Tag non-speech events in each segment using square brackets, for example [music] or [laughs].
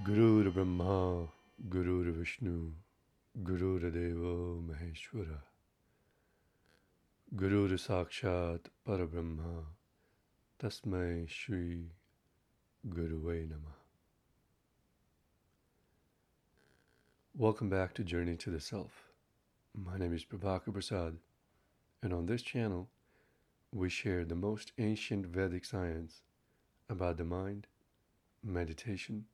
Guru Brahma, Guru Vishnu, Guru Deva Maheshwara, Guru Sakshat Parabrahma, Tasmai Shri Guruve Namah. Welcome back to Journey to the Self. My name is Prabhakar Prasad, and on this channel, we share the most ancient Vedic science about the mind, meditation,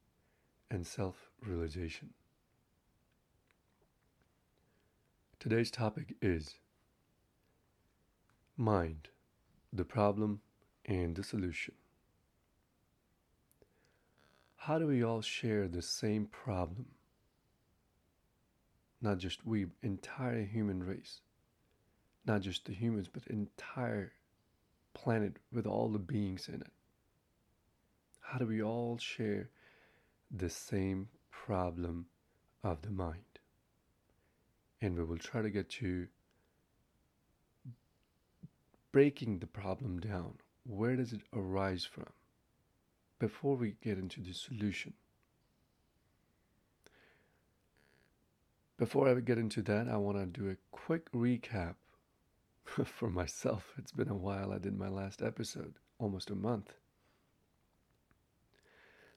and self realization. Today's topic is mind, the problem and the solution. How do we all share the same problem? Not just we, entire human race. Not just the humans, but entire planet with all the beings in it. How do we all share the same problem of the mind? And we will try to get to breaking the problem down. Where does it arise from? Before we get into the solution. Before I get into that, I want to do a quick recap [laughs] for myself. It's been a while. I did my last episode, almost a month.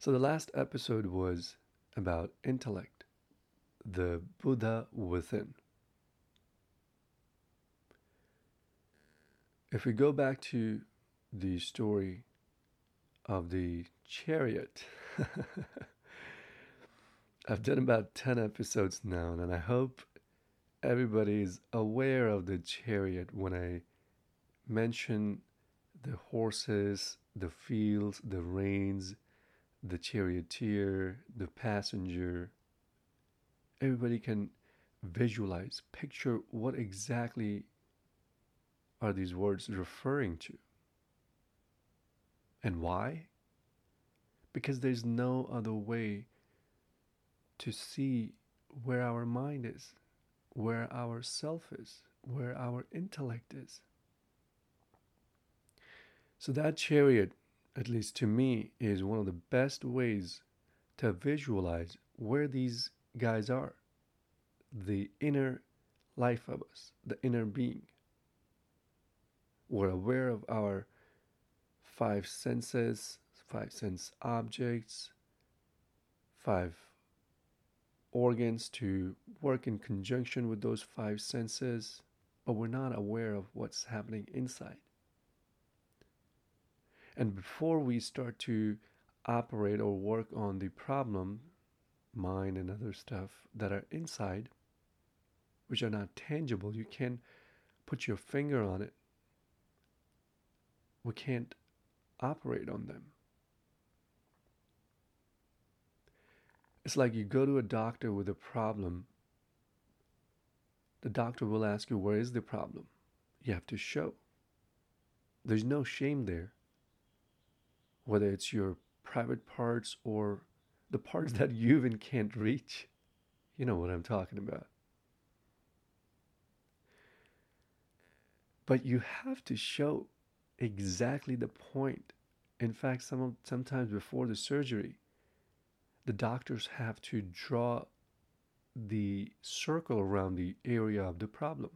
So, the last episode was about intellect, the buddhi within. If we go back to the story of the chariot, [laughs] I've done about 10 episodes now, and I hope everybody is aware of the chariot when I mention the horses, the fields, the reins, the charioteer, the passenger. Everybody can visualize, picture what exactly are these words referring to. And why? Because there's no other way to see where our mind is, where our self is, where our intellect is. So that chariot, at least to me, is one of the best ways to visualize where these guys are. The inner life of us, the inner being. We're aware of our five senses, five sense objects, five organs to work in conjunction with those five senses, but we're not aware of what's happening inside. And before we start to operate or work on the problem, mind and other stuff that are inside, which are not tangible, you can't put your finger on it. We can't operate on them. It's like you go to a doctor with a problem. The doctor will ask you, Where is the problem? You have to show. There's no shame there, whether it's your private parts or the parts hmm. that you even can't reach. You know what I'm talking about. But you have to show exactly the point. In fact, some sometimes before the surgery, the doctors have to draw the circle around the area of the problem.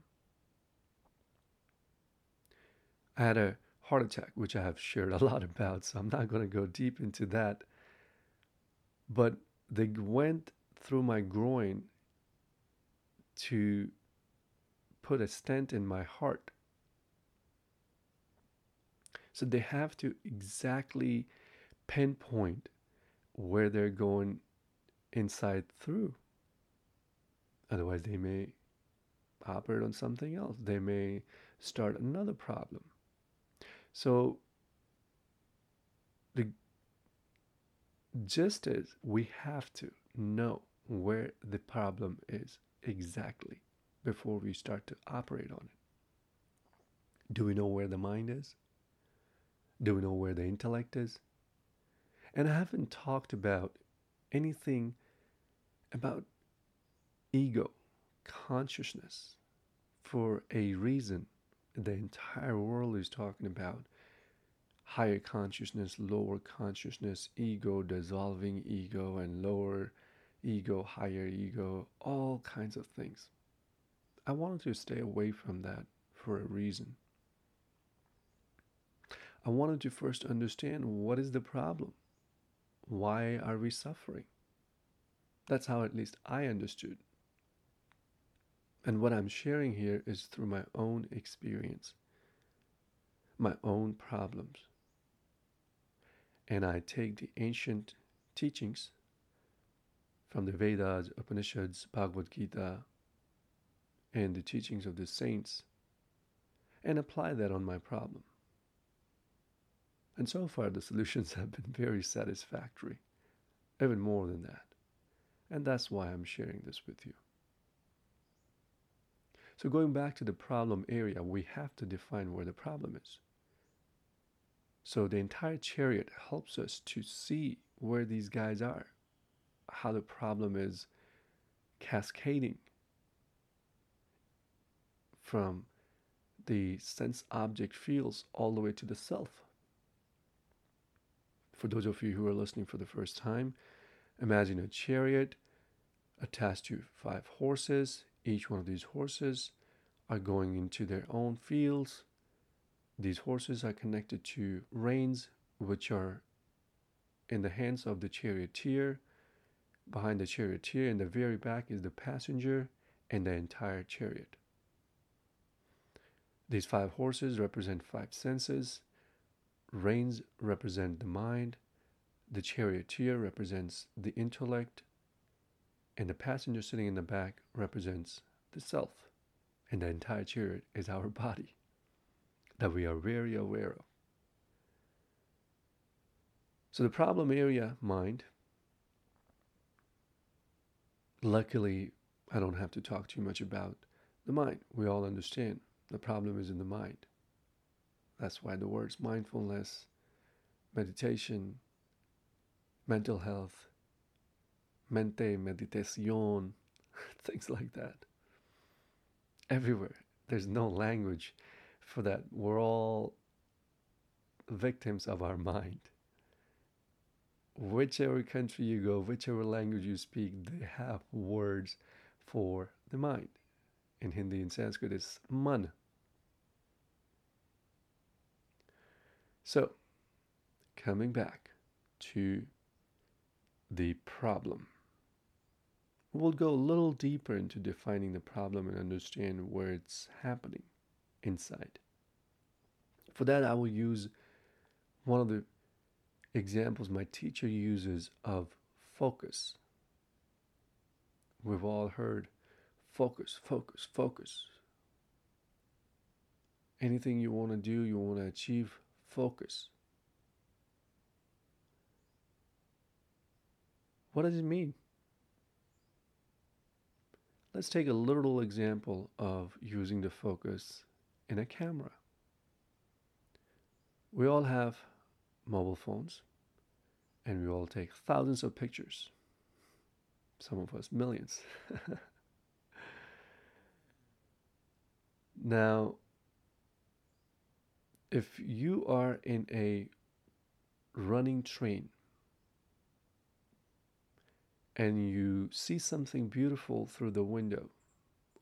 I had a heart attack, which I have shared a [laughs] lot about, so I'm not going to go deep into that. But they went through my groin to put a stent in my heart. So they have to exactly pinpoint where they're going inside through. Otherwise, they may operate on something else. They may start another problem. So, the just as we have to know where the problem is exactly before we start to operate on it. Do we know where the mind is? Do we know where the intellect is? And I haven't talked about anything about ego, consciousness, for a reason. The entire world is talking about higher consciousness, lower consciousness, ego, dissolving ego, and lower ego, higher ego, all kinds of things. I wanted to stay away from that for a reason. I wanted to first understand what is the problem? Why are we suffering? That's how at least I understood. And what I'm sharing here is through my own experience, my own problems. And I take the ancient teachings from the Vedas, Upanishads, Bhagavad Gita, and the teachings of the saints and apply that on my problem. And so far, the solutions [laughs] have been very satisfactory, even more than that. And that's why I'm sharing this with you. So, going back to the problem area, we have to define where the problem is. So, the entire chariot helps us to see where these guys are, how the problem is cascading from the sense object feels all the way to the self. For those of you who are listening for the first time, imagine a chariot attached to five horses. Each one of these horses are going into their own fields. These horses are connected to reins, which are in the hands of the charioteer. Behind the charioteer in the very back is the passenger and the entire chariot. These five horses represent five senses. Reins represent the mind. The charioteer represents the intellect. And the passenger sitting in the back represents the self. And the entire chariot is our body that we are very aware of. So the problem area, mind, luckily, I don't have to talk too much about the mind. We all understand the problem is in the mind. That's why the words mindfulness, meditation, mental health, mente, meditación, [laughs] things like that. Everywhere. There's no language for that. We're all victims of our mind. Whichever country you go, whichever language you speak, they have words for the mind in Hindi and Sanskrit it's man. So, coming back to the problem. We'll go a little deeper into defining the problem and understand where it's happening inside. For that, I will use one of the examples my teacher uses of focus. We've all heard Focus, focus, focus. Anything you want to do, you want to achieve, focus. What does it mean? Let's take a literal example of using the focus in a camera. We all have mobile phones and we all take thousands of pictures. Some of us millions. [laughs] Now, if you are in a running train and you see something beautiful through the window,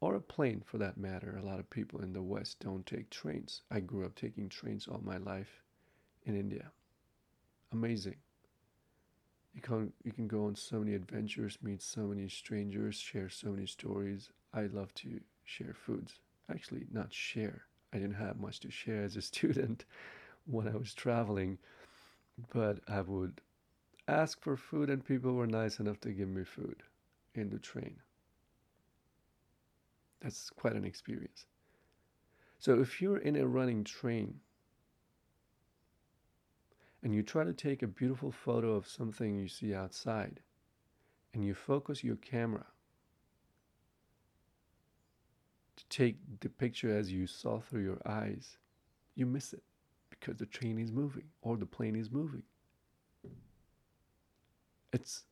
or a plane for that matter, a lot of people in the West don't take trains. I grew up taking trains all my life in India. Amazing. You can you can go on so many adventures, meet so many strangers, share so many stories. I love to share foods actually not share. I didn't have much to share as a [laughs] student when I was traveling, but I would ask for food, and people were nice enough to give me food in the train. That's quite an experience. So, if you're in a running train and you try to take a beautiful photo of something you see outside, and you focus your camera to take the picture as you saw through your eyes, you miss it because the train is moving or the plane is moving. It's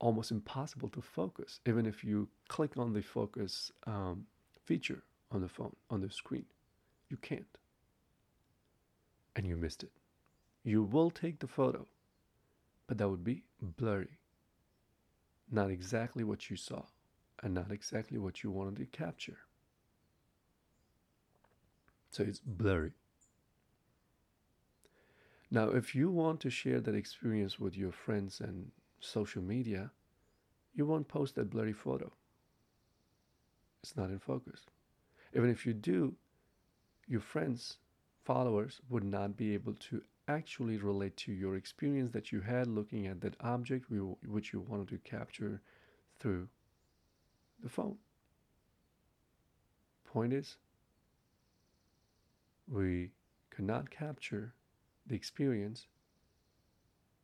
almost impossible to focus, even if you click on the focus um, feature on the phone, on the screen. You can't. And you missed it. You will take the photo, but that would be blurry. Not exactly what you saw and not exactly what you wanted to capture. So it's blurry. Now, if you want to share that experience with your friends and social media, you won't post that blurry photo. It's not in focus. Even if you do, your friends, followers would not be able to actually relate to your experience that you had looking at that object which you wanted to capture through the phone. Point is, we cannot capture the experience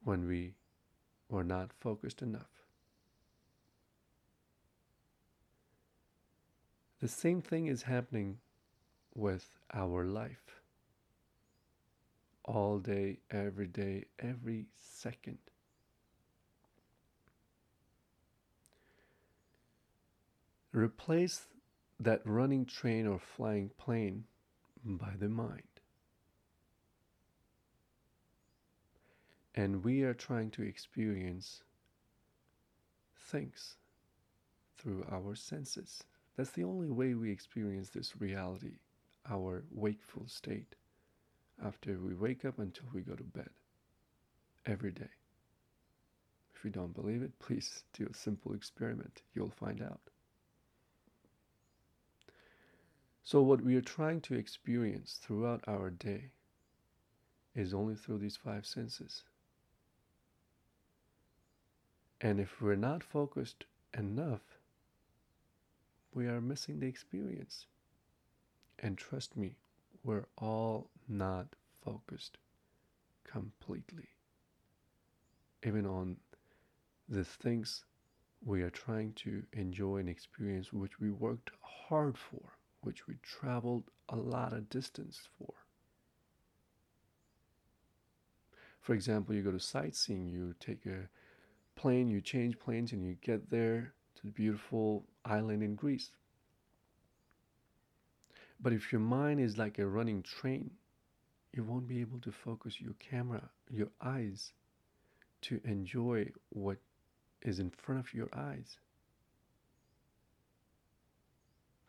when we were not focused enough. The same thing is happening with our life. All day, every day, every second. Replace that running train or flying plane by the mind. And we are trying to experience things through our senses. That's the only way we experience this reality, our wakeful state, after we wake up until we go to bed, every day. If you don't believe it, please do a simple experiment. You'll find out. So, what we are trying to experience throughout our day is only through these five senses. And if we're not focused enough, we are missing the experience. And trust me, we're all not focused completely. Even on the things we are trying to enjoy and experience, which we worked hard for which we traveled a lot of distance for. For example, you go to sightseeing, you take a plane, you change planes, and you get there to the beautiful island in Greece. But if your mind is like a running train, you won't be able to focus your camera, your eyes, to enjoy what is in front of your eyes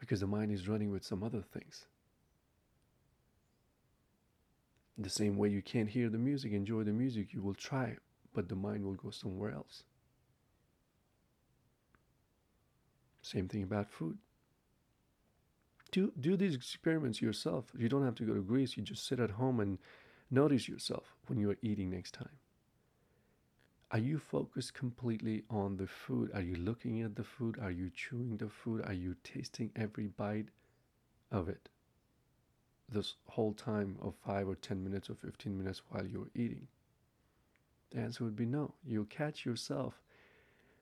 because the mind is running with some other things. The same way you can't hear the music, enjoy the music, you will try, but the mind will go somewhere else. Same thing about food. Do, do these experiments yourself. You don't have to go to Greece, you just sit at home and notice yourself when you are eating next time. Are you focused completely on the food? Are you looking at the food? Are you chewing the food? Are you tasting every bite of it? This whole time of 5 or 10 minutes or 15 minutes while you're eating? The answer would be no. You'll catch yourself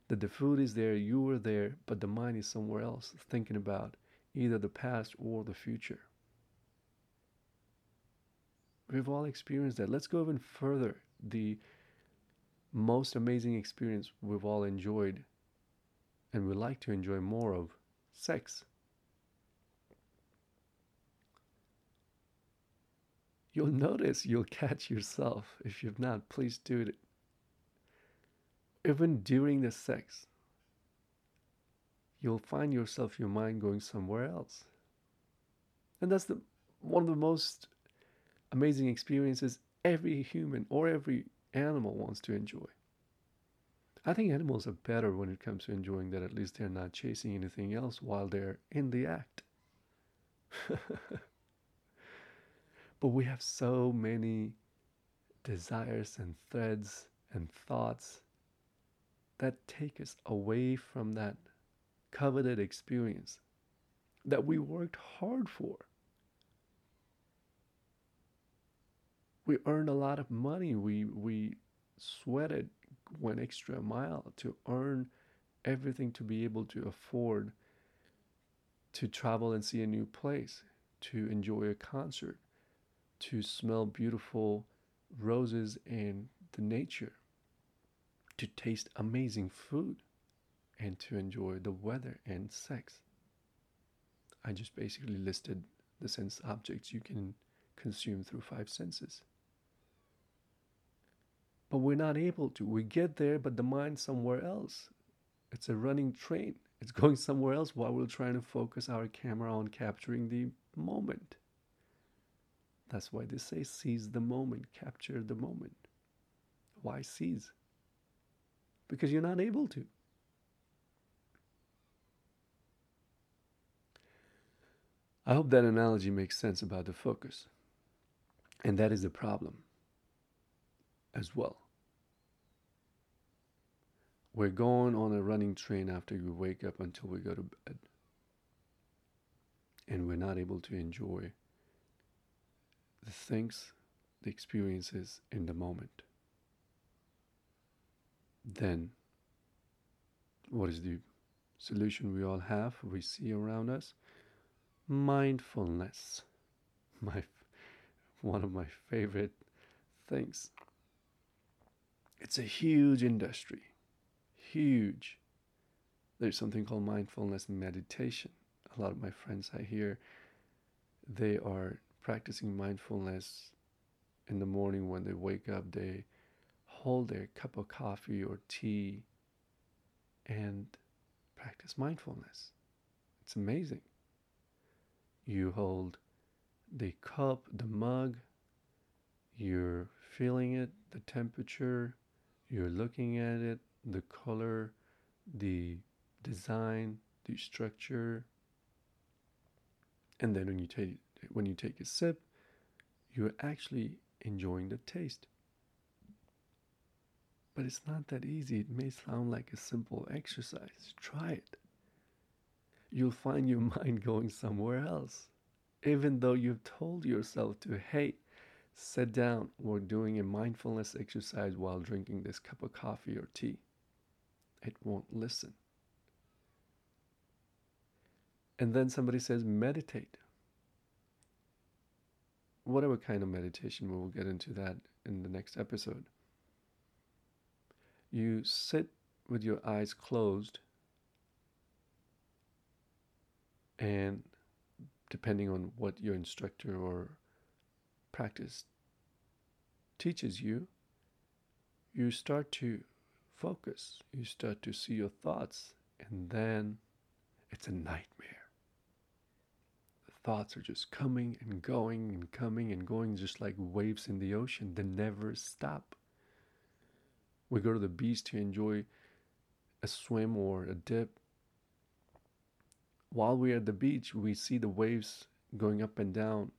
that the food is there, you were there, but the mind is somewhere else thinking about either the past or the future. We've all experienced that. Let's go even further. The most amazing experience we've all enjoyed and we like to enjoy more of sex. You'll notice, you'll catch yourself. If you've not, please do it. Even during the sex, you'll find yourself, your mind going somewhere else. And that's the one of the most amazing experiences every human or every animal wants to enjoy. I think animals are better when it comes to enjoying that at least they're not chasing anything else while they're in the act. [laughs] but we have so many desires and threads and thoughts that take us away from that coveted experience that we worked hard for. we earned a lot of money. We we sweated one extra mile to earn everything to be able to afford to travel and see a new place, to enjoy a concert, to smell beautiful roses and the nature, to taste amazing food, and to enjoy the weather and sex. I just basically listed the sense objects you can consume through five senses. But we're not able to. We get there, but the mind's somewhere else. It's a running train. It's [laughs] going somewhere else while we're trying to focus our camera on capturing the moment. That's why they say seize the moment, capture the moment. Why seize? Because you're not able to. I hope that analogy makes sense about the focus. And that is the problem as well. We're going on a running train after we wake up until we go to bed. And we're not able to enjoy the things, the experiences in the moment. Then, what is the solution we all have, we see around us? Mindfulness. [laughs] My, one of my favorite things. It's a huge industry huge. There's something called mindfulness meditation. A lot of my friends I hear, they are practicing mindfulness in the morning when they wake up. They hold their cup of coffee or tea and practice mindfulness. It's amazing. You hold the cup, the mug, you're feeling it, the temperature, you're looking at it, the color, the design, the structure. And then when you take when you take a sip, you're actually enjoying the taste. But it's not that easy. It may sound like a simple exercise. Try it. You'll find your [laughs] mind going somewhere else. Even though you've told yourself to, hey, sit down, we're doing a mindfulness exercise while drinking this cup of coffee or tea it won't listen. And then somebody says, meditate. Whatever kind of meditation, we will get into that in the next episode. You sit with your eyes closed, and depending on what your instructor or practice teaches you, you start to focus, you start to see your thoughts, and then it's a nightmare. Thoughts are just coming and going and coming and going, just like waves in the ocean. They never stop. We go to the beach to enjoy a swim or a dip. While we're at the beach, we see the waves going up and down.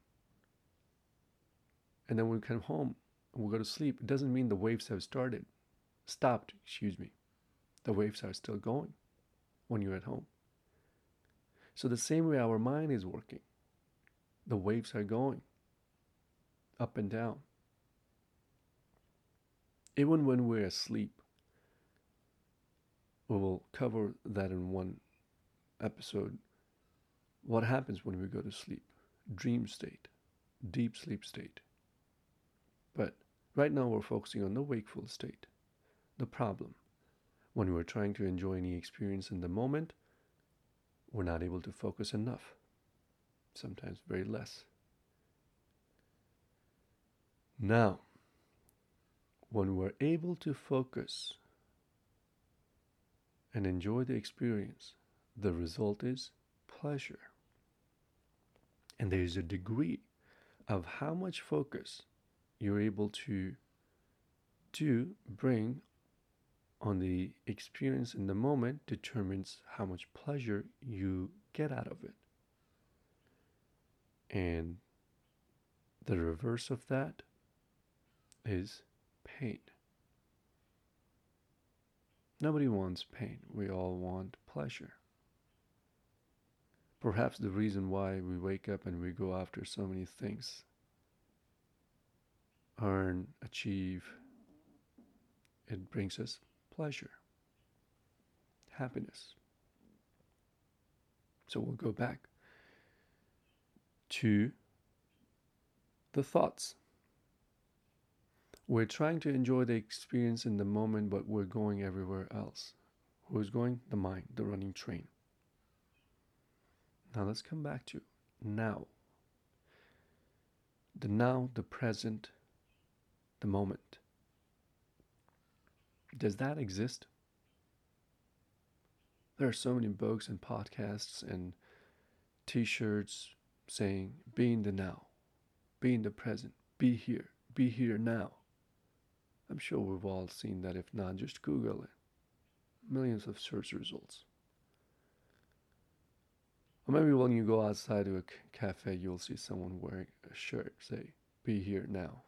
And then we come home and we go to sleep. It doesn't mean the waves have started stopped, excuse me. The waves are still going when you're at home. So, the same way our mind is working, the waves are going up and down. Even when we're asleep, we will cover that in one episode. What happens when we go to sleep? Dream state, deep sleep state. But right now we're focusing on the wakeful state the problem. When we're trying to enjoy any experience in the moment, we're not able to focus enough, sometimes very less. Now, when we're able to focus and enjoy the experience, the result is pleasure. And there is a degree of how much focus you're able to do bring on the experience in the moment determines how much pleasure you get out of it. And the reverse of that is pain. Nobody wants pain. We all want pleasure. Perhaps the reason why we wake up and we go after so many things earn, achieve, it brings us pleasure, happiness. So we'll go back to the thoughts. We're trying to enjoy the experience in the moment, but we're going everywhere else. Who's going? The mind, the running train. Now let's come back to now. The now, the present, the moment. Does that exist? There are so many books and podcasts and t shirts saying, be in the now, be in the present, be here, be here now. I'm sure we've all seen that. If not, just Google it. Millions of search results. Or maybe when you go outside to a cafe, you'll see someone wearing a shirt say, Be here now.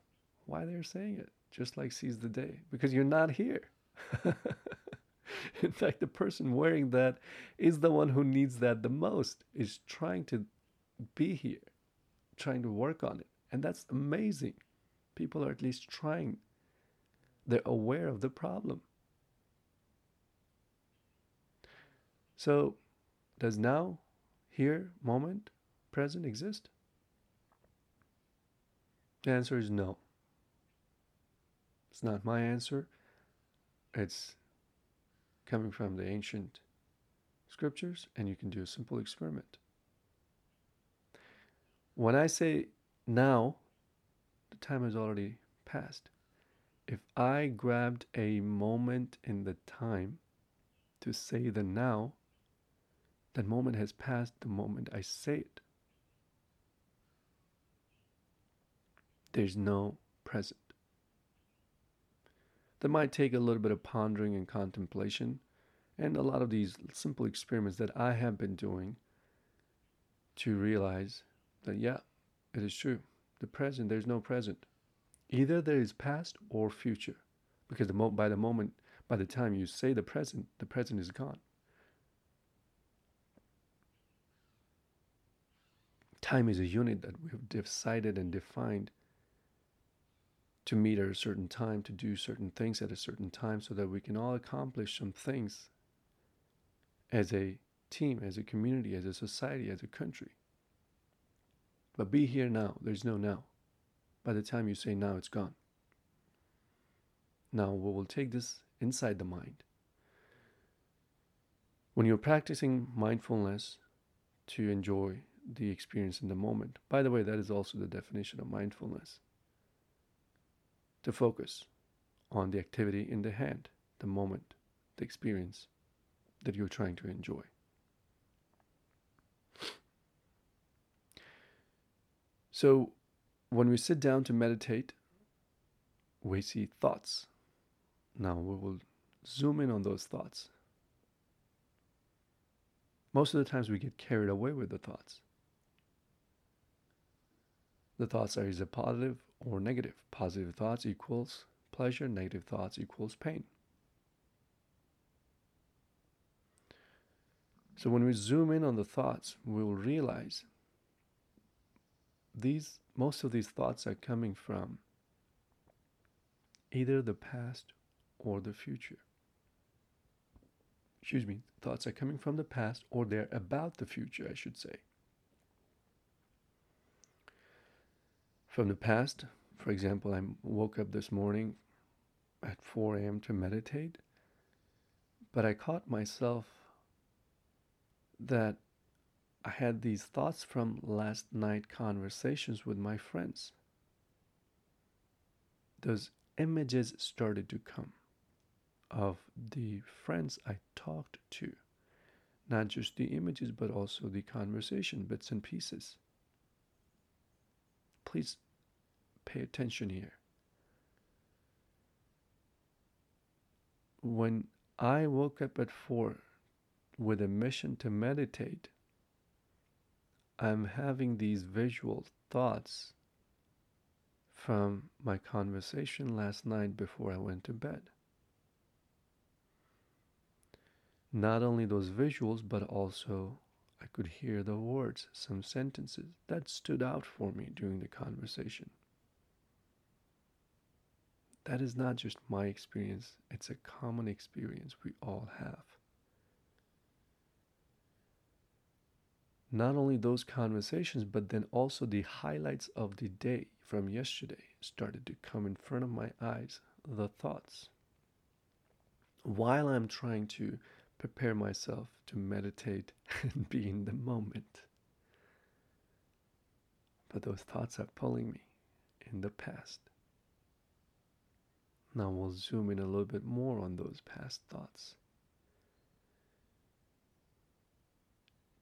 Why they're saying it? Just like seize the day. Because you're not here. [laughs] In fact, the person wearing that is the one who needs that the most, is trying to be here, trying to work on it. And that's amazing. People are at least trying, they're aware of the problem. So, does now, here, moment, present exist? The answer is no. It's not my answer. It's coming from the ancient scriptures, and you can do a simple experiment. When I say now, the time has already passed. If I grabbed a moment in the time to say the now, that moment has passed the moment I say it. There's no present. That might take a little bit of pondering and contemplation, and a lot of these simple experiments that I have been doing to realize that, yeah, it is true. The present, there's no present. Either there is past or future, because the mo- by the moment, by the time you say the present, the present is gone. Time is a unit that we have decided and defined to meet at a certain time, to do certain things at a certain time, so that we can all accomplish some things as a team, as a community, as a society, as a country. But be here now. There's no now. By the time you say now, it's gone. Now, we will take this inside the mind. When you're practicing mindfulness to enjoy the experience in the moment, by the way, that is also the definition of mindfulness to focus on the activity in the hand, the moment, the experience that you're trying to enjoy. So, when we sit down to meditate, we see thoughts. Now, we will zoom in on those thoughts. Most of the times, we get carried away with the thoughts. The thoughts are either positive or negative. Positive thoughts equals pleasure, negative thoughts equals pain. So when we zoom in on the thoughts, we will realize these most of these thoughts are coming from either the past or the future. Excuse me, thoughts are coming from the past or they're about the future, I should say. From the past, for example, I woke up this morning at 4 a.m. to meditate, but I caught myself that I had these thoughts from last night conversations with my friends. Those images started to come of the friends I talked to. Not just the images, but also the conversation, bits and pieces. Please pay attention here. When I woke up at four with a mission to meditate, I'm having these visual thoughts from my conversation last night before I went to bed. Not only those visuals, but also I could hear the words, some sentences that stood out for me during the conversation. That is not just my experience, it's a common experience we all have. Not only those conversations, but then also the highlights of the day from yesterday started to come in front of my eyes, the thoughts. While I'm trying to prepare myself to meditate [laughs] and be in the moment. But those thoughts are pulling me in the past. Now we'll zoom in a little bit more on those past thoughts.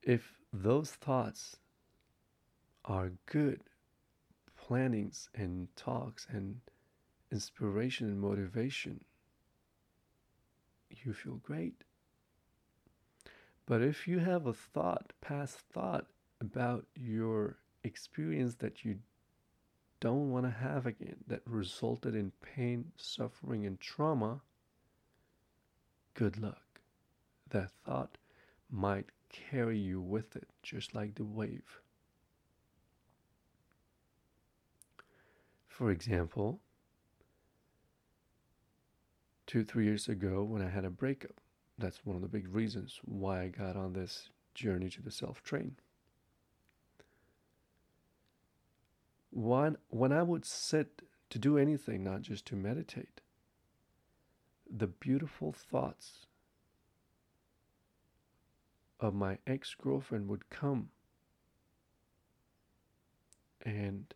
If those thoughts are good plannings and talks and inspiration and motivation, you feel great. But if you have a thought, past thought about your experience that you don't want to have again, that resulted in pain, suffering, and trauma, good luck. That thought might carry you with it, just like the wave. For example, two, three years ago when I had a breakup, that's one of the big reasons why I got on this journey to the self train. When, when I would sit to do anything, not just to meditate, the beautiful thoughts of my ex girlfriend would come and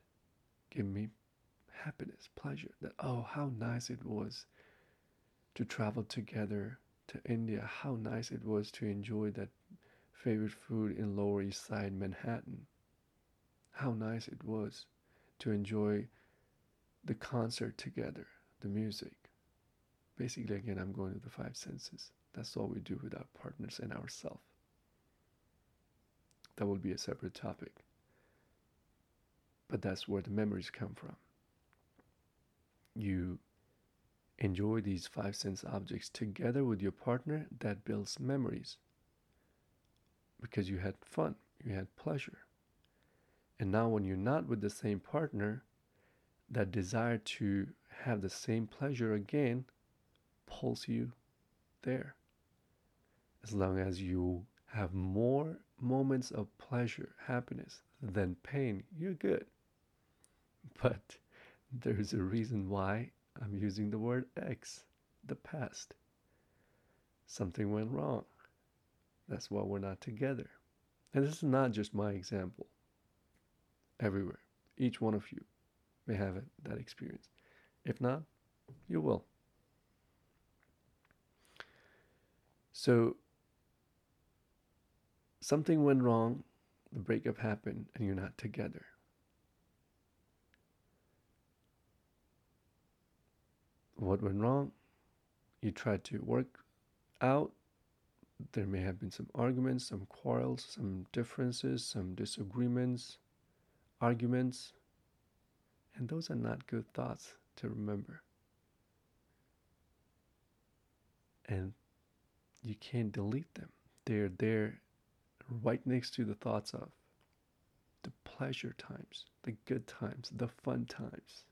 give me happiness, pleasure. That, oh, how nice it was to travel together to India. How nice it was to enjoy that favorite food in Lower East Side Manhattan. How nice it was to enjoy the concert together, the music. Basically, again, I'm going to the five senses. That's all we do with our partners and ourselves. That will be a separate topic. But that's where the memories come from. You enjoy these five sense objects together with your partner, that builds memories. Because you had fun, you had pleasure. And now, when you're not with the same partner, that desire to have the same pleasure again pulls you there. As long as you have more moments of pleasure, happiness than pain, you're good. But there's a reason why I'm using the word ex, the past. Something went wrong. That's why we're not together. And this is not just my example. Everywhere, each one of you may have it, that experience. If not, you will. So, something went wrong, the breakup happened, and you're not together. what went wrong. You tried to work out. There may have been some arguments, some quarrels, some differences, some disagreements, arguments. And those are not good thoughts to remember. And you can't delete them. They're there right next to the thoughts of the pleasure times, the good times, the fun times.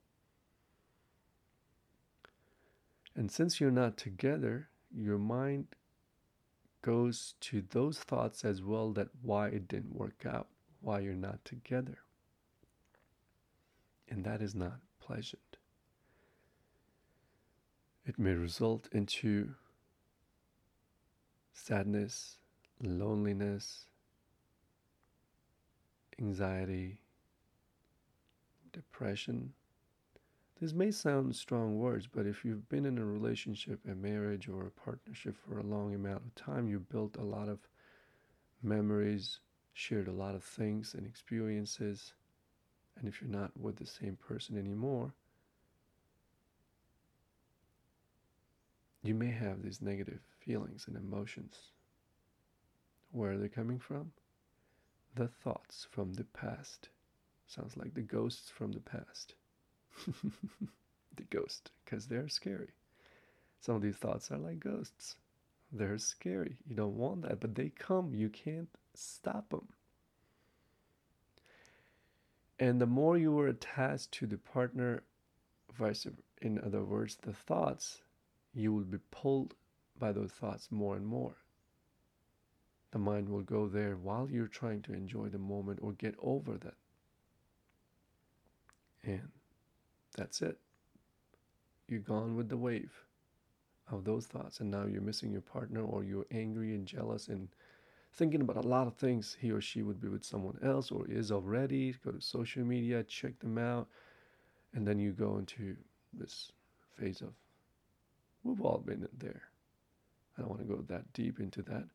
And since you're not together, your mind goes to those thoughts as well that why it didn't work out, why you're not together. And that is not pleasant. It may result into sadness, loneliness, anxiety, depression, this may sound strong words, but if you've been in a relationship, a marriage, or a partnership for a long amount of time, you built a lot of memories, shared a lot of things and experiences. And if you're not with the same person anymore, you may have these negative feelings and emotions. Where are they coming from? The thoughts from the past. Sounds like the ghosts from the past. [laughs] the ghost, because they're scary. Some of these thoughts are like ghosts. They're scary. You don't want that, but they come. You can't stop them. And the more you are attached to the partner, vice in other words, the thoughts, you will be pulled by those thoughts more and more. The mind will go there while you're trying to enjoy the moment or get over that. And that's it. You're gone with the wave of those thoughts, and now you're missing your partner, or you're angry and jealous and thinking about a lot of things. He or she would be with someone else, or is already. Go to social media, check them out, and then you go into this phase of We've all been there. I don't want to go that deep into that.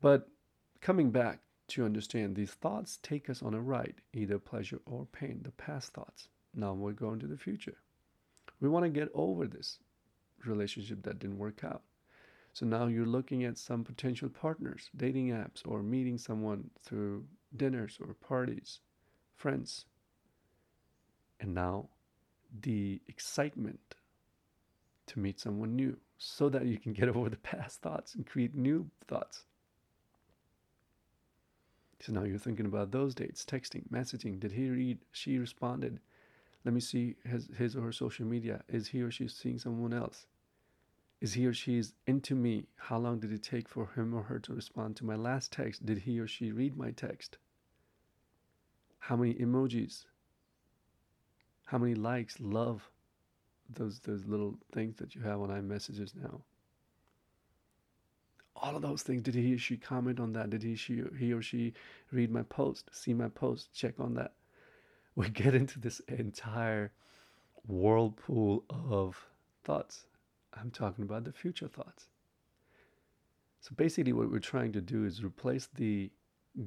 But coming back to understand these thoughts take us on a ride, either pleasure or pain, the past thoughts. Now we're going to the future. We want to get over this relationship that didn't work out. So now you're looking at some potential partners, dating apps, or meeting someone through dinners or parties, friends. And now the excitement to meet someone new so that you can get over the [laughs] past thoughts and create new thoughts. So now you're thinking about those dates, texting, messaging. Did he read? She responded. Let me see his, his or her social media. Is he or she seeing someone else? Is he or she is into me? How long did it take for him or her to respond to my last text? Did he or she read my text? How many emojis? How many likes, love, those those little things that you have on iMessages now? All of those things. Did he or she comment on that? Did he she he or she read my post, see my post, check on that? [laughs] We get into this entire whirlpool of thoughts I'm talking about the future thoughts. So basically, what we're trying to do is replace the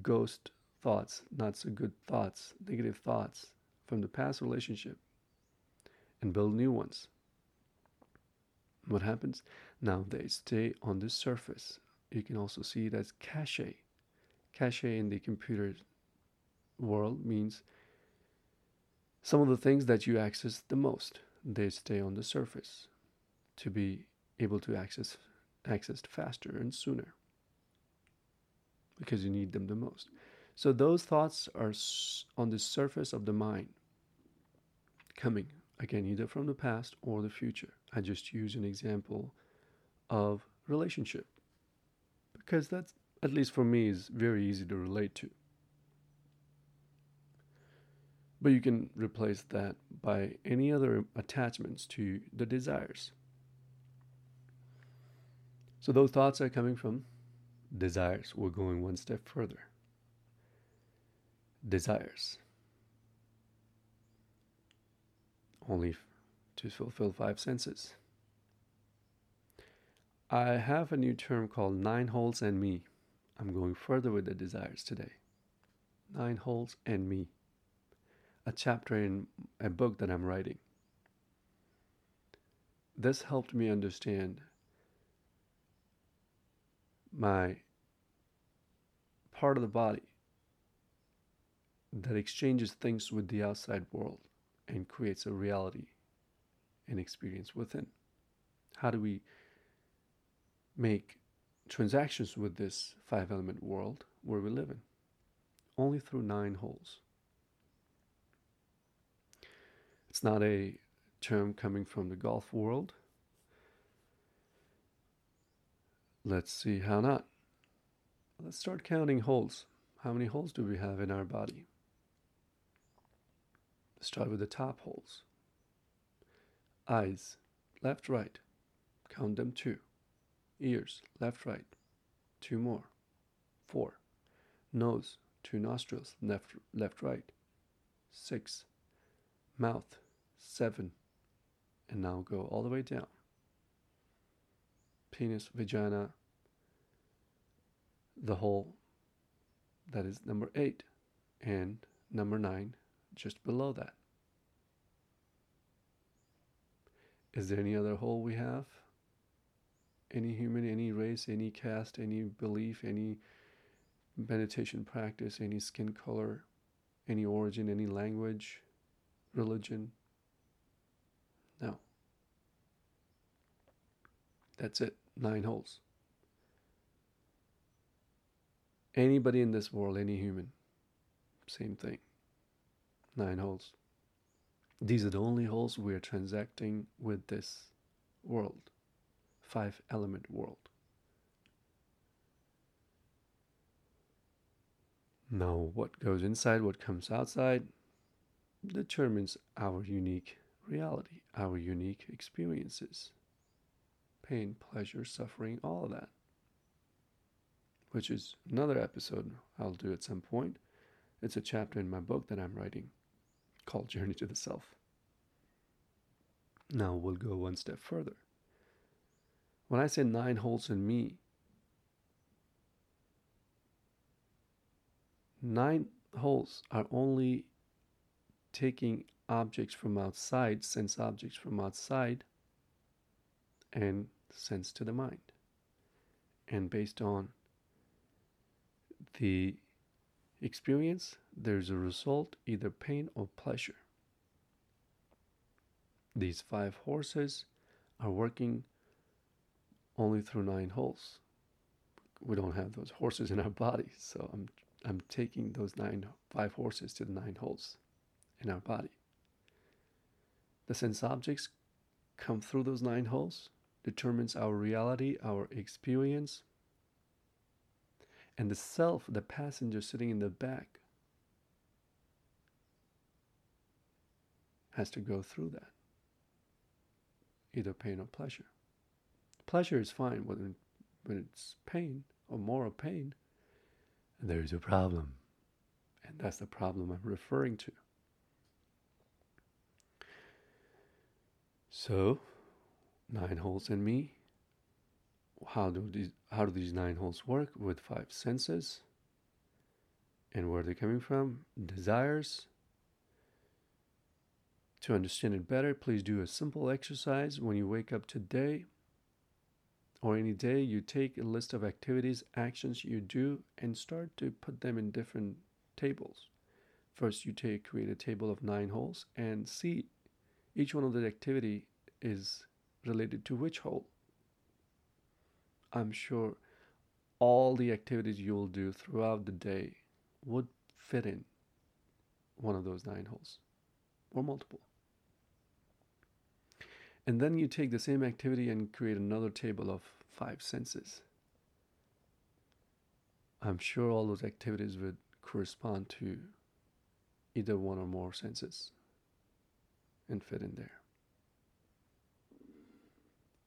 ghost thoughts, not so good thoughts, negative thoughts from the past relationship and build new ones. What happens? Now they stay on the surface. You can also see it as cache. Cache in the computer world means some of the things that you access the most, they stay on the surface to be able to access accessed faster and sooner because you need them the most. So those thoughts are on the surface of the mind coming again either from the past or the future. I just use an example of relationship because that's at least for me is very easy to relate to. But you can replace that by any other attachments to the desires. So those thoughts are coming from desires. We're going one step further. Desires. Only to fulfill five senses. I have a new term called nine holes and me. I'm going further with the desires today. Nine holes and me. A chapter in a book that I'm writing. This helped me understand my part of the body that exchanges things with the outside world and creates a reality and experience within. How do we make transactions with this five element world where we live in? Only through nine holes. It's not a term coming from the golf world. Let's see how not. Let's start counting holes. How many holes do we have in our body? Start with the top holes. Eyes, left, right. Count them two. Ears, left, right. Two more. Four. Nose, two nostrils, left, left, right. Six. Mouth, seven. And now go all the way down penis, vagina, the hole. That is number eight. And number nine, just below that. Is there any other hole we have? Any human, any race, any caste, any belief, any meditation practice, any skin color, any origin, any language, religion? No. That's it nine holes. Anybody in this world, any human, same thing. Nine holes. These are the only holes we are transacting with this world, five element world. Now, what goes inside, what comes outside, determines our unique reality, our unique experiences pain, pleasure, suffering, all of that. Which is another episode I'll do at some point. It's a chapter in my book that I'm writing called Journey to the Self. Now we'll go one step further. When I say nine holes in me, nine holes are only taking objects from outside, sense objects from outside, and sense to the mind. And based on the experience, there's a result, either pain or pleasure. These five horses are working only through nine holes. We don't have those horses in our body, so I'm I'm taking those nine five horses to the nine holes in our body. The sense objects come through those nine holes, determines our reality, our experience, and the self, the passenger sitting in the back, has to go through that. Either pain or pleasure. Pleasure is fine when, when it's pain or more of pain. There's a problem. And that's the problem I'm referring to. So, nine holes in me. How do these how do these nine holes work with five senses? And where are they coming from? Desires. To understand it better, please do a simple exercise when you wake up today or any day. You take a list of activities, actions you do, and start to put them in different tables. First, you take create a table of nine holes and see each one of the activity is related to which hole. I'm sure all the activities you'll do throughout the day would fit in one of those nine holes or multiple. And then you take the same activity and create another table of five senses. I'm sure all those activities would correspond to either one or more senses and fit in there.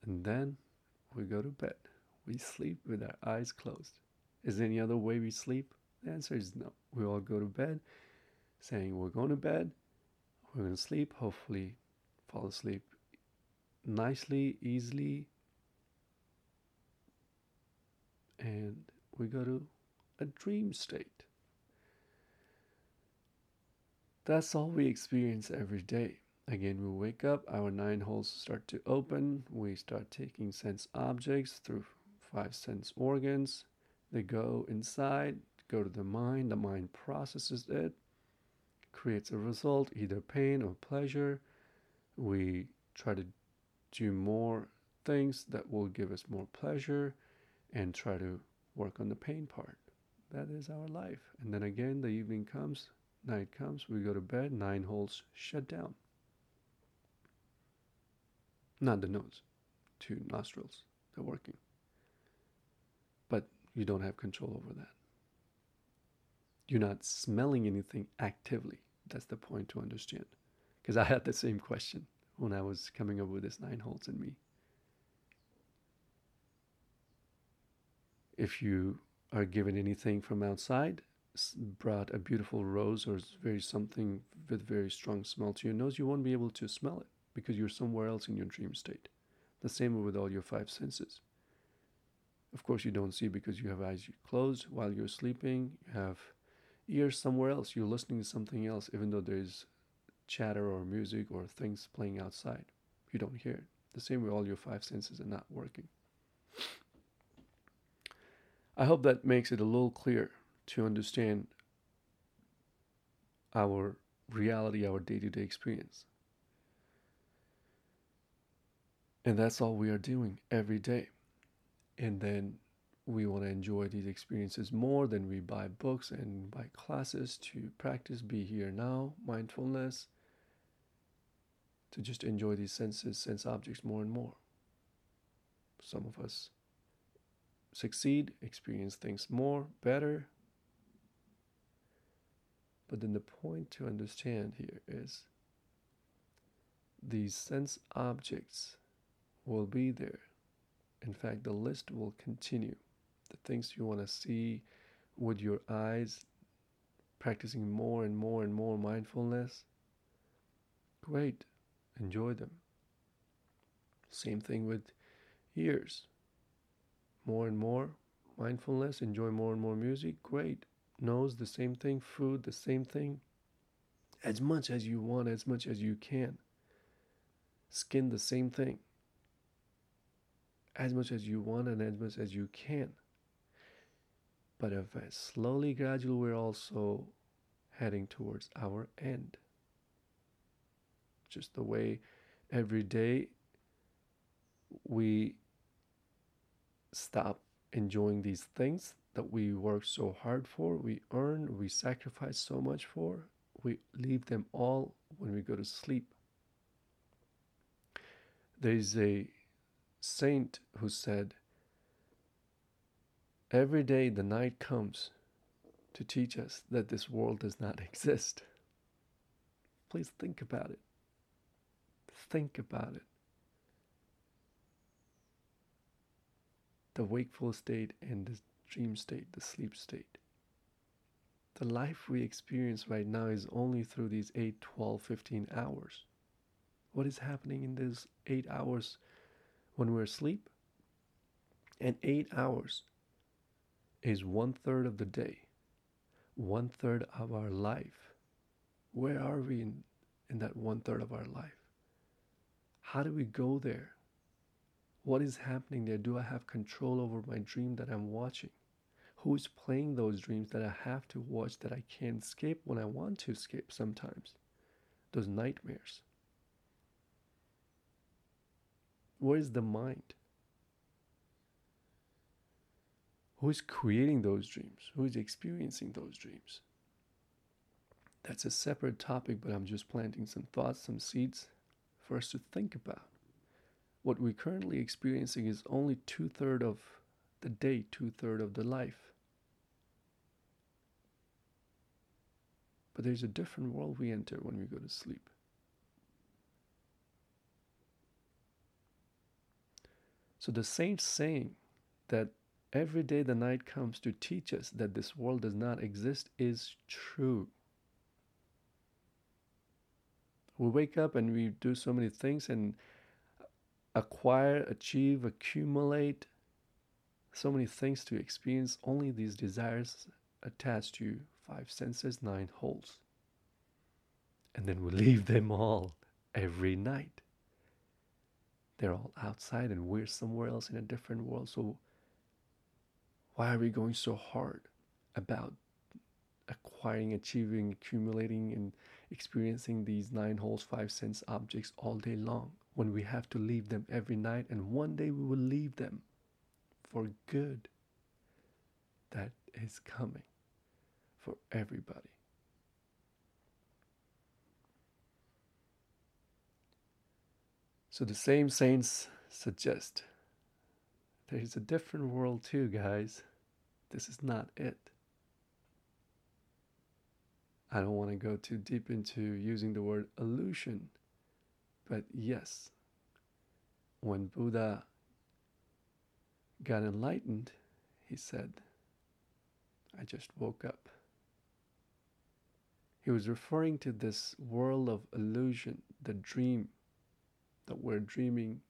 And then we go to bed. We sleep with our eyes closed. Is there any other way we sleep? The answer is no. We all go to bed saying we're going to bed, we're going to sleep, hopefully fall asleep nicely, easily, and we go to a dream state. That's all we experience every day. Again, we wake up, our nine holes start to open, we start taking sense objects through five sense organs. They go inside, go to the mind, the mind processes it, creates a result, either pain or pleasure. We try to do more things that will give us more pleasure and try to work on the pain part. That is our life. And then again, the evening comes, night comes, we go to bed, nine holes shut down not the nose, two nostrils. They're working. But you don't have control over that. You're not smelling anything actively. That's the point to understand. Because I had the same question when I was coming up with this nine holes in me. If you are given anything from outside, brought a beautiful rose or very something with very strong smell to your nose, you won't be able to smell it because you're somewhere else in your dream state. The same with all your five senses. Of course, you don't see because you have eyes closed while you're sleeping. You have ears somewhere else. You're listening to something else, even though there's chatter or music or things playing outside. You don't hear it. The same way all your five senses are not working. I hope that makes it a little clear to understand our reality, our day to day experience. And that's all we are doing every day. And then we want to enjoy these experiences more than we buy books and buy classes to practice be here now, mindfulness, to just enjoy these senses, sense objects more and more. Some of us succeed, experience things more, better. But then the point to understand here is these sense objects will be there. In fact, the list will continue. The things you want to see with your eyes, practicing more and more and more mindfulness, great, enjoy them. Same thing with ears. more and more mindfulness, enjoy more and more music, great. Nose, the same thing, food, the same thing, as much as you want, as much as you can. Skin, the same thing, as much as you want and as much as you can. But if slowly, gradually, we're also heading towards our end. Just the way every day we stop enjoying these things that we work so hard for, we earn, we sacrifice so much for, we leave them all when we go to sleep. There is a saint who said, Every day the night comes to teach us that this world does not [laughs] exist. Please think about it. Think about it. The wakeful state and the dream state, the sleep state. The life we experience right now is only through these 8, 12, 15 hours. What is happening in those 8 hours when we're asleep? And 8 hours is one third of the day, one third of our life. Where are we in, in that one third of our life? How do we go there? What is happening there? Do I have control over my dream that I'm watching? Who is playing those dreams that I have to watch that I can't escape when I want to escape sometimes? Those nightmares. Where is the mind? Who is creating those dreams? Who is experiencing those dreams? That's a separate topic, but I'm just planting some thoughts, some seeds for us to think about. What we're currently experiencing is only two thirds of the day, two thirds of the life. But there's a different world we enter when we go to sleep. So the saints saying that Every day the night comes to teach us that this world does not exist is true. We wake up and we do so many things and acquire, achieve, accumulate so many things to experience only these desires attached to five senses, nine holes. And then we [laughs] leave them all every night. They're all outside and we're somewhere else in a different world. So why are we going so hard about acquiring, achieving, accumulating, and experiencing these nine holes, five sense objects all day long when we have to leave them every night and one day we will leave them for good? That is coming for everybody. So the same saints suggest there's a different world too, guys. This is not it. I don't want to go too deep into using the word illusion, but yes, when Buddha got enlightened, he said, I just woke up. He was referring to this world of illusion, the dream that we're dreaming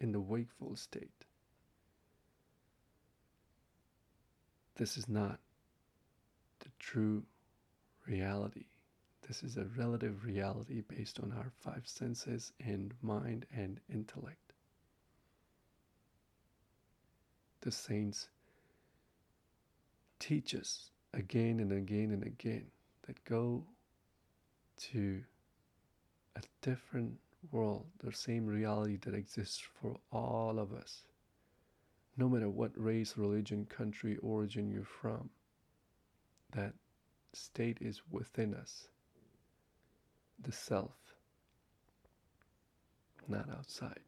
in the wakeful state. This is not the true reality. This is a relative reality based on our five senses and mind and intellect. The saints teach us again and again and again that go to a different world, the same reality that exists for all of us no matter what race, religion, country, origin you're from, that state is within us, the self, not outside.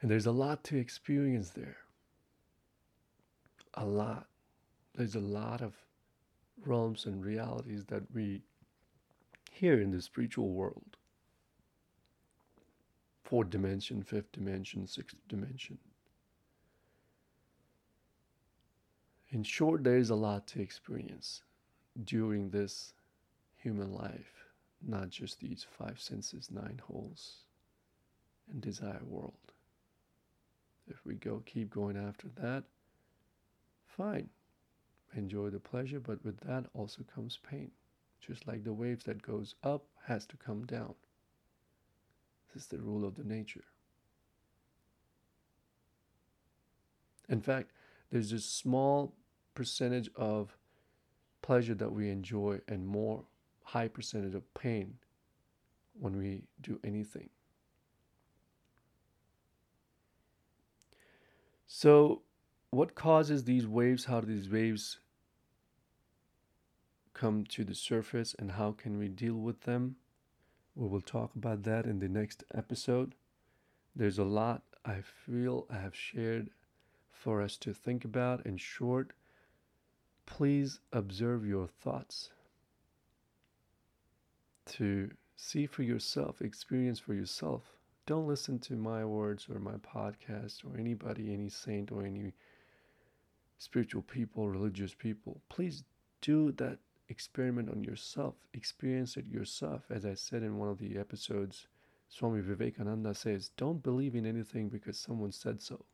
And there's a lot to experience there. A lot. There's a lot of realms and realities that we hear in the spiritual world fourth dimension, fifth dimension, sixth dimension. In short, there is a lot to experience during this human life, not just these five senses, nine holes, and desire world. If we go keep going after that, fine. Enjoy the pleasure, but with that also comes pain. Just like the waves that goes up has to come down. This is the rule of the nature. In fact, there's a small percentage of pleasure that we enjoy and more high percentage of pain when we do anything. So, what causes these waves? How do these waves come to the surface and how can we deal with them? We will talk about that in the next episode. There's a lot I feel I have shared for us to think about. In short, please observe your thoughts to see for yourself, experience for yourself. Don't listen to my words or my podcast or anybody, any saint or any spiritual people, religious people. Please do that experiment on yourself, experience it yourself. As I said in one of the episodes, Swami Vivekananda says, Don't believe in anything because someone said so.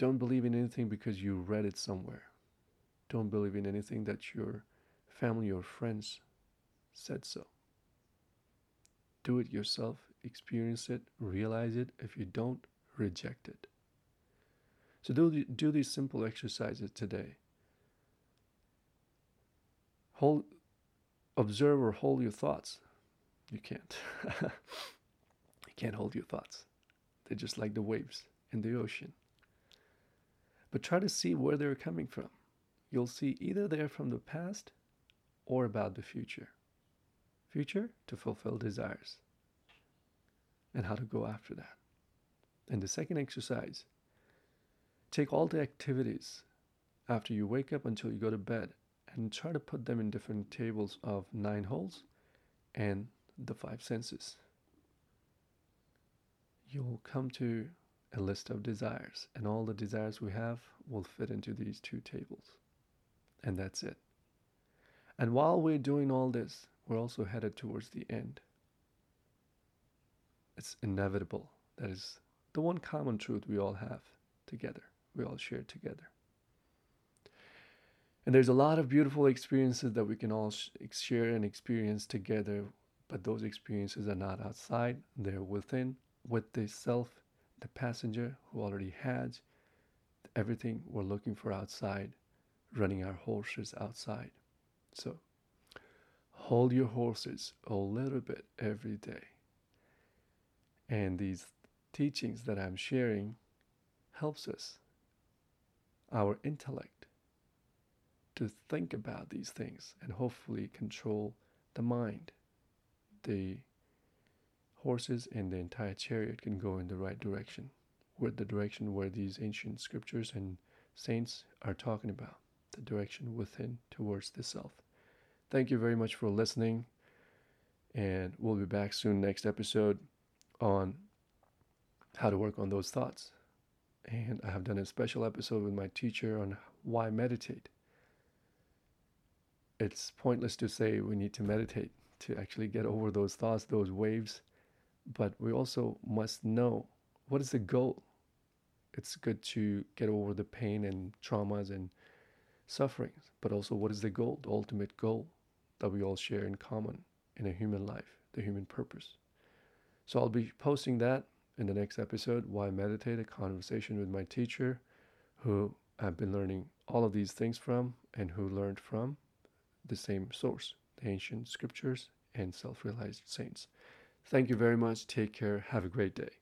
Don't believe in anything because you read it somewhere. Don't believe in anything that your family or friends said so. Do it yourself, experience it, realize it. If you don't, reject it. So do, do these simple exercises today. Hold, observe or hold your thoughts. You can't. [laughs] you can't hold your thoughts. They're just like the waves in the ocean. But try to see where they're coming from. You'll see either they're from the past or about the future. Future to fulfill desires and how to go after that. And the second exercise take all the activities after you wake up until you go to bed and try to put them in different tables of nine holes and the five senses. You'll come to a list of desires, and all the desires we have will fit into these two tables. And that's it. And while we're doing all this, we're also headed towards the end. It's inevitable. That is the one common truth we all have together, we all share together. And there's a lot of beautiful experiences that we can all share and experience together, but those experiences are not outside, they're within, with the self, the passenger who already has everything we're looking for outside, running our horses outside. So hold your horses a little bit every day. And these teachings that I'm sharing helps us, our intellect, to think about these things and hopefully control the mind. The horses and the entire chariot can go in the right direction, where the direction where these ancient scriptures and saints are talking about, the direction within towards the self. Thank you very much for listening, and we'll be back soon next episode on how to work on those thoughts. And I have done a special episode with my teacher on why meditate it's pointless to say we need to meditate to actually get over those thoughts, those waves. But we also must know what is the goal. It's good to get over the pain and traumas and sufferings, but also what is the goal, the ultimate goal that we all share in common in a human life, the human purpose. So I'll be posting that in the next episode, Why Meditate, a conversation with my teacher who I've been learning all of these things from and who learned from the same source, the ancient scriptures and self realized saints. Thank you very much. Take care. Have a great day.